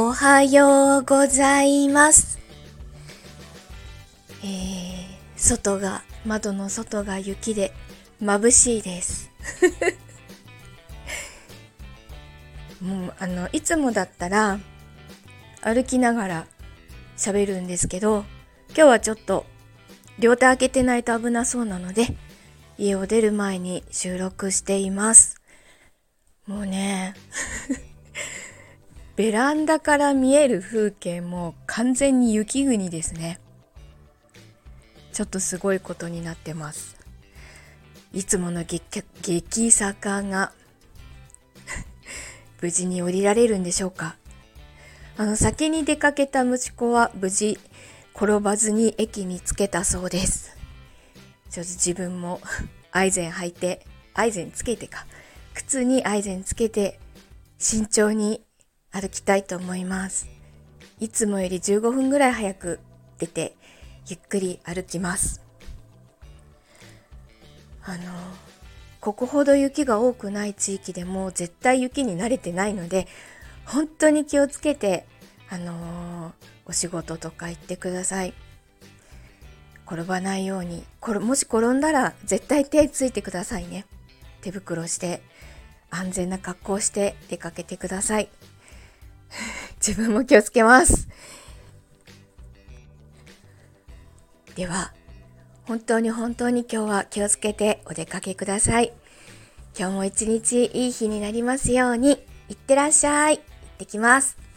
おはようございます。えー、外が、窓の外が雪で眩しいです。もう、あの、いつもだったら歩きながら喋るんですけど、今日はちょっと両手開けてないと危なそうなので、家を出る前に収録しています。もうね、ベランダから見える風景も完全に雪国ですね。ちょっとすごいことになってます。いつもの激坂が 無事に降りられるんでしょうかあの先に出かけた息子は無事転ばずに駅に着けたそうです。ちょっと自分もアイゼン履いて、アイゼンつけてか、靴にアイゼンつけて慎重に歩きたいと思います。いつもより15分ぐらい早く出て、ゆっくり歩きます。あの、ここほど雪が多くない地域でも絶対雪に慣れてないので、本当に気をつけて、あのーお仕事とか行ってください。転ばないように、これもし転んだら絶対手ついてくださいね。手袋して、安全な格好をして出かけてください。自分も気をつけます。では、本当に本当に今日は気をつけてお出かけください。今日も一日いい日になりますように、いってらっしゃい。行ってきます。